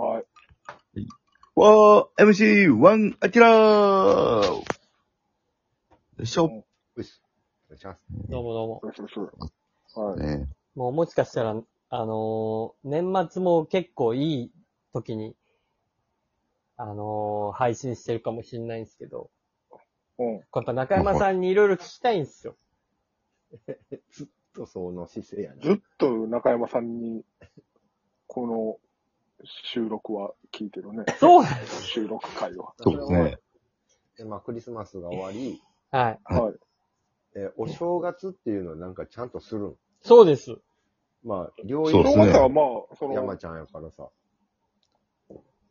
はい。わー、MC1、アキラーよいしょ。うっす。お願いします。どうもどうも。そうそうそう。はい。ねもうもしかしたら、あのー年末も結構いい時に、あのー配信してるかもしれないんですけど、うん。やっぱ中山さんにいろいろ聞きたいんですよ。ずっとその姿勢やな。ずっと中山さんに、この収録は聞いてるね。そうなんです。収録会は。そうですね。で、まあ、クリスマスが終わり、はい。はいはい。え、お正月っていうのはなんかちゃんとするん？そうです。まあ、療そうですね正月はまあ、その、山ちゃんやからさ。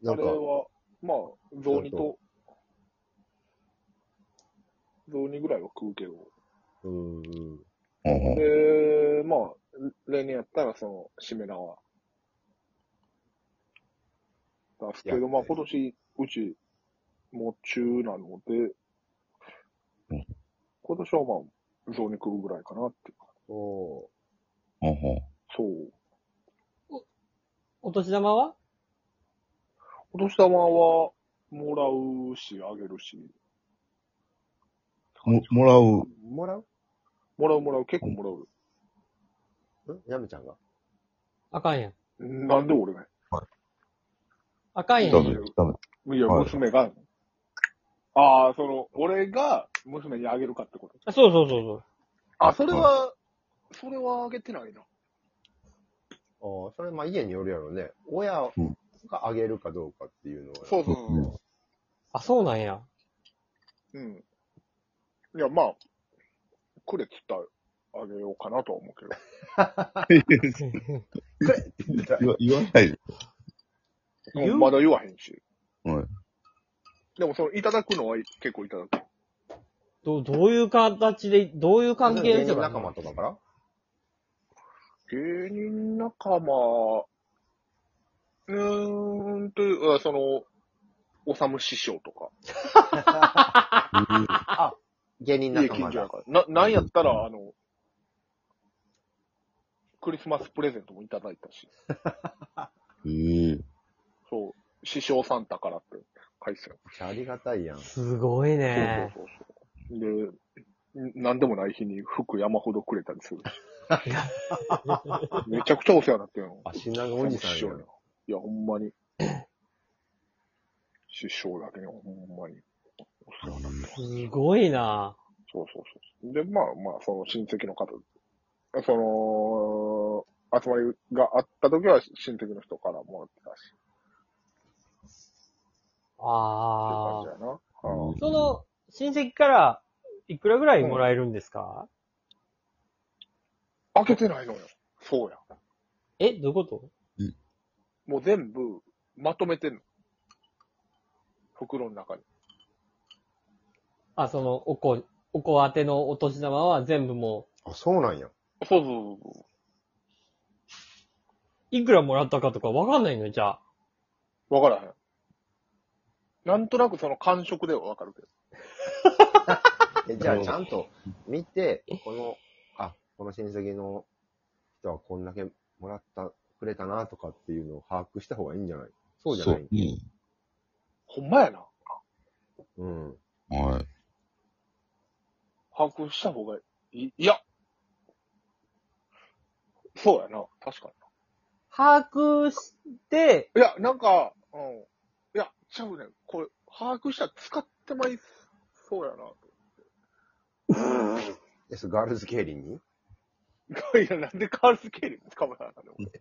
なんかあれ、は、まあ、雑煮と、雑煮ぐらいは食うけど。うーん。うんで、まあ、例年やったらその、しめ縄。出すけど、まあ今年、うち、もう中なのでうん、今年はまあ、雑煮食うぐらいかなって。そうんうんそう。お年玉は？お年玉は、もらうし、あげるし。も、もらう。う。もらう？もらうもらう、結構もらう。ん山ちゃんが？あかんやん。なんで俺があかんやん。ダメ、ダメ。いや、はい娘が。ああ、その、俺が娘にあげるかってこと？あそうそうそうそう。あ、それは、それはあげてないな。ああ、それまあ家によるやろね。親うんがあげるかどうかっていうのは。そうそうそうねあ、そうなんや。うん。いや、まあ、くれっつったらあげようかなとは思うけど。言わ言わないで。言う？うんまだ言わへんし。はい。でも、その、いただくのは結構いただく。どどういう形で、どういう関係芸ですか人仲間とかから？芸人仲間、うーんという、あその、おさむ師匠とか。あ、芸人家仲間だ。近所やから。な、なんやったら、あの、クリスマスプレゼントもいただいたし。ええ。師匠サンタからって書いてたよ。めっちゃありがたいやん。すごいね。そうそうそうそう。で、んなんでもない日に服山ほどくれたりするし。めちゃくちゃお世話になってるの。足長おじさんやん。師匠にいや、ほんまに。師匠だけにほんまにお世話になってます。すごいな。そうそうそう。で、まあまあ、その親戚の方、その、集まりがあった時は親戚の人からもらってたし、っていうああ。感じやな。うんその、親戚から、いくらぐらいもらえるんですか、開けてないのよ。そうや。え、どういうこと？もう全部まとめてんの。袋の中に。あ、その、おこ、おこ宛てのお年玉は全部もあ、そうなんや。そうそうそう。う、いくらもらったかとかわかんないのじゃあ。わからへん。なんとなくその感触ではわかるけど。え、じゃあちゃんと見て、この、あ、この親戚の人はこんだけもらった、くれたなとかっていうのを把握した方がいいんじゃない？そうじゃない？そう。うん。ほんまやな。うん。はい。把握した方がいい。いや。そうやな。確か把握して、に。いや、なんか、うん。ちゃうねん。これ、把握したら使ってまいそうやな。え、それガールズケイリンに？いや、なんでカールスケール使わなあかんのね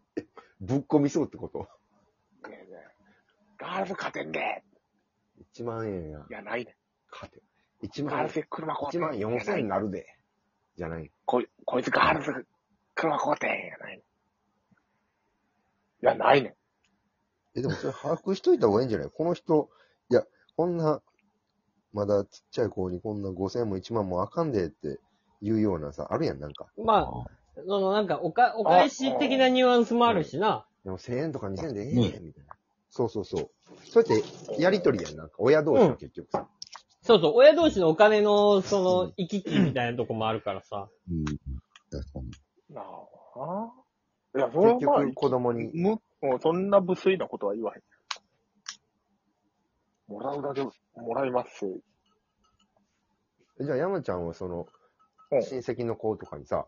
ぶっ込みそうってこと？えねえガールズ勝てんで。?1 万円やい。や、ないね勝て。1ん。ガー万ル、ズ車買うて1万4んいやない千になるで。じゃない。こい、こいつガールズ車買うてんやない。いや、ないねん。え、でもそれ把握しといた方がいいんじゃない？この人、いや、こんな、まだちっちゃい子にこんな5000も1万もあかんでっていうようなさ、あるやん、なんか。まあ、そのなんかおか、お返し的なニュアンスもあるしな。でも1000円とか2000円でええねん、みたいな。そうそうそう。そうやってやりとりやん、なんか。親同士は結局さ。そうそう、親同士のお金の、その、行き来みたいなとこもあるからさ。うん。確かに。なあ。いや、それは結まあ、局子供に、む、もうそんな無粋なことは言わへん。もらうだけ、もらいます。じゃあ山ちゃんはその、うん親戚の子とかにさ、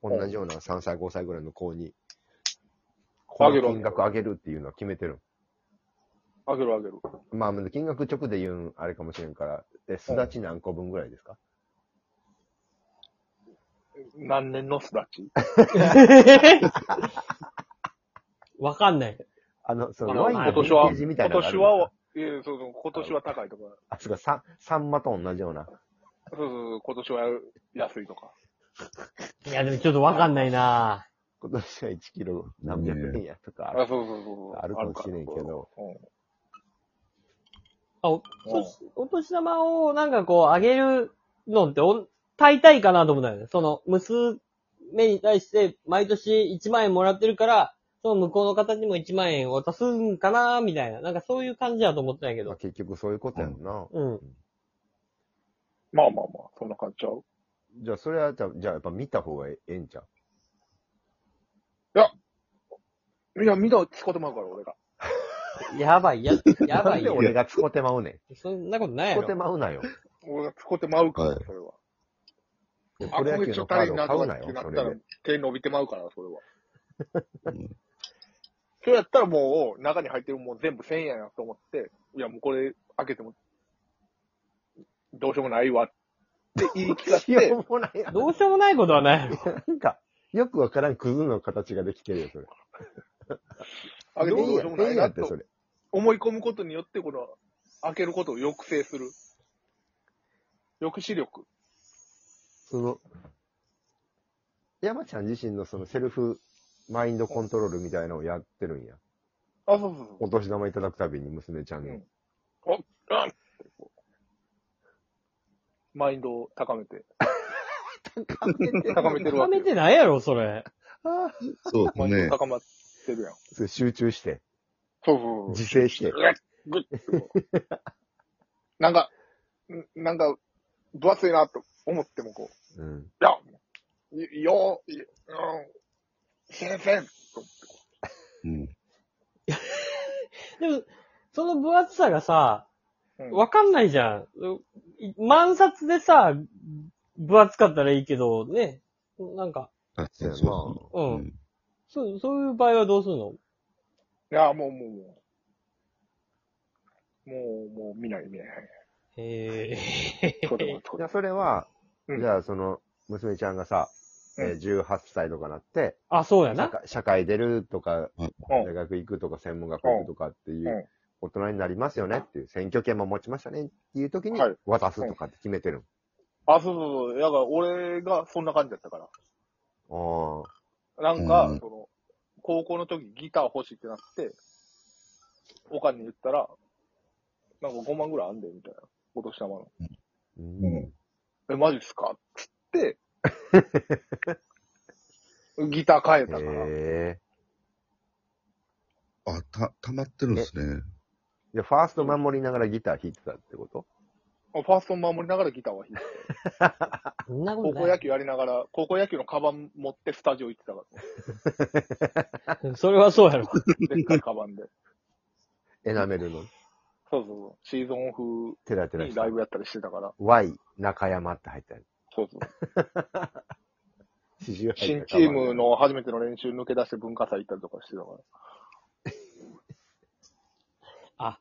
同じような3歳、5歳ぐらいの子に、あげの金額あげるっていうのは決めてるあげるあげる。まあ、金額直で言うん、あれかもしれんから、で、すだち何個分ぐらいですか？何年のすだち？わかんない。あの、そあののワインの今年は、ヴィンテージみた今いなのがあるんですか年は、いやそうそう、今年は高いとか、あ、そうか、サン、サンマと同じような。そうそうそう、今年は安いとか。いや、でもちょっとわかんないな今年は1キロ何百円やとかあ、そうそうそうそう。あるかもしれんけど。うんあ、お、お年玉をなんかこう、あげるのってお、大体かなと思ったよね。その、娘に対して毎年1万円もらってるから、その向こうの方にも1万円渡すんかなみたいな。なんかそういう感じだと思ってたんやけど。まあ結局そういうことやんな。うん。まあまあまあ、そんな感じちゃう。じゃあ、それは、じゃあ、じゃあやっぱ見た方がええんちゃう？いや、見たら使ってまうから、俺が。やばい、や、やばいよ。なんで俺が使ってまうねん？そんなことないや使ってろ。まうなよ。俺が使ってまうから、はいそれは。プロ野球のカード買うなよあ、これちょっと足りんなとかってなったらそれで。手伸びてまうから、それは。うんそれやったらもう、中に入ってるもん全部1000円やなと思って、いや、もうこれ開けても、どうしようもないわって 言い聞かせてしよ、うもないやんどうしようもないことはない。なんか、よくわからんクズの形ができてるよ、それ。開けてもどうしようもないなって、そとれ。思い込むことによって、この、開けることを抑制する。抑止力。その、山ちゃん自身のそのセルフマインドコントロールみたいなのをやってるんや。あ、そうそうそう。お年玉いただくたびに娘ちゃんの。うんあんってこうマインドを高めて。高めてるわけよ。やめてないやろ、それ。あそうマインドね。高まってるやん。ーそれ集中して、そうそうそう。自制して。ぐっぐってこうなんか、んなんか、分厚いなと思ってもこう、うん。いや、いよ、いうん、先生とうん。でも、その分厚さがさ、うんわかんないじゃん。い万冊でさ、分厚かったらいいけど、ね。なんか、確かにそううんうん。そう、そういう場合はどうするの？いや、もう、もう、もう、もう、もう、見ない、見ない。へえ。それは、それじゃあそれは、うんじゃあその、娘ちゃんがさ、えー18歳とかなって、あ、そうやな。社会社会出るとか、うん大学行くとか、専門学校行くとかっていう、うん大人になりますよねっていう、選挙権も持ちましたねっていう時にはい渡すとかって決めてるあ、そうそうそう。だから、俺がそんな感じだったから。の。なんか、うんその、高校の時ギター欲しいってなって、おかんに言ったら、なんか5万ぐらいあんで、みたいな。お年玉の。ううんん。え、マジっすかつって、ギター変えたから。へあ、た、溜まってるんですね。え。で、ファースト守りながらギター弾いてたってこと？ファースト守りながらギターは弾いて。そんなことない。高校野球やりながら、高校野球のカバン持ってスタジオ行ってたか それはそうやろ。ら。でっかいカバンで。エナメルの？そうそうそう。シーズンオフテラテラしたにライ。ブやったりしてたから。Y 中山って入ったやそうそう。つ。40入った新チームの初めての練習抜け出して文化祭行ったりとかしてたから。あ、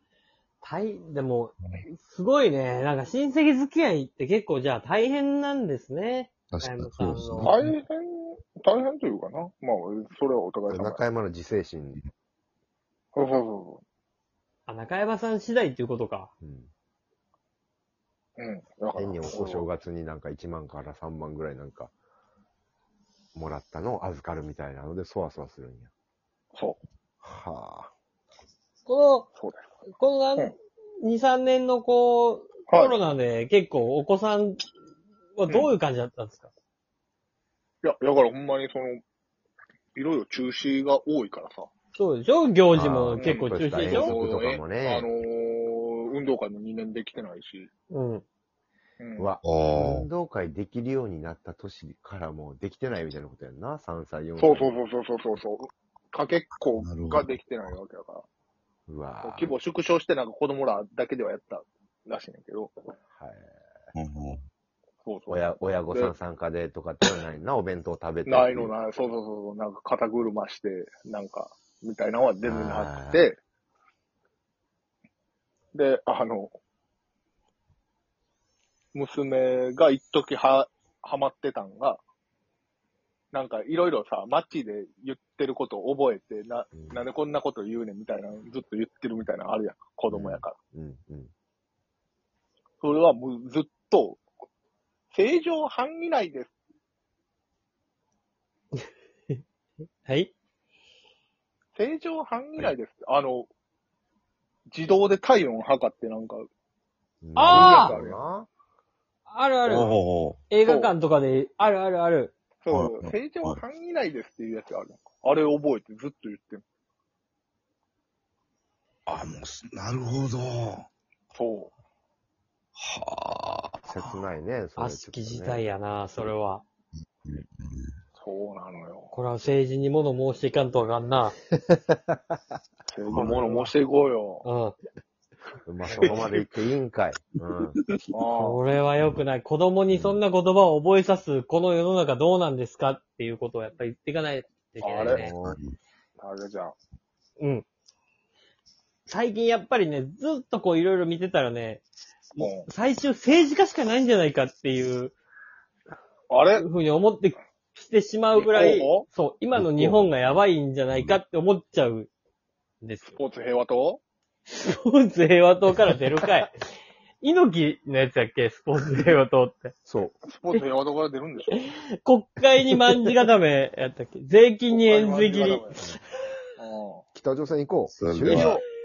大、でも、すごいね。なんか親戚付き合いって結構じゃあ大変なんですね。確かにあそうですね。の大変、大変というかな。まあ、それはお互い様。中山の自制心。そうそうそあ、中山さん次第っていうことか。うん。うん。変にお正月になんか1万から3万ぐらいなんか、もらったのを預かるみたいなので、そわそわするんや。そう。はこそうだよ。の、このうん2、3年のこう、コはい。ロナで結構お子さんはどういう感じだったんですか、いや、だからほんまにその、いろいろ中止が多いからさ。そうでしょ？行あ。事も結構中止でしょ？あー遠足とかもねあのー、運動会も2年できてないし。うん。うん運。動会できるようになった年からもうできてないみたいなことやんな、3歳、4歳。そうそうそうそうそうそう。かけっこができてないわけだから。ううわぁ規模縮小してなんか子供らだけではやったらしいんやけど。はい。うんうんそうそう。親、親御さん参加でとかってのはないな、お弁当食べて。ないのない。そうそうそうそう。なんか肩車して、なんか、みたいなのは全然なくて。で、あの、娘が一時は、ハマってたんが、なんかいろいろさ、街で言ってることを覚えて、な、うんなんでこんなこと言うねんみたいな、ずっと言ってるみたいなのあるやん。子供やから。うん、うん。それはもうずっと、正常範囲内です。はい。正常範囲内です。あの、自動で体温測ってなんか、あーなあるある。映画館とかで、あるあるある。そうはい、正常範囲内ですっていうやつがあるやんか。あれ覚えてずっと言ってる。あ、もうす、なるほど。そはあ。切ないね、それ悪しき事態やな、それは。う、そうなのよ。これは政治に物申していかんとあかんな。正常物申していこうよ。うん。まあ、そこまで行っていいんかい。うん。あこれは良くない。子供にそんな言葉を覚えさす、この世の中どうなんですかっていうことをやっぱり言っていかないといけないね。あ、あれじゃん。うん。最近やっぱりね、ずっとこういろいろ見てたらね、も最終政治家しかないんじゃないかっていうう、あれ？ふうに思ってきてしまうぐらいそう、今の日本がやばいんじゃないかって思っちゃうんですよ。スポーツ平和党？スポーツ平和党から出るかい。猪木のやつやっけ？スポーツ平和党って。そう。スポーツ平和党から出るんでしょ？国会に万字固めやったっけ？税金に円髄切り。うん北朝鮮行こう。それは終了。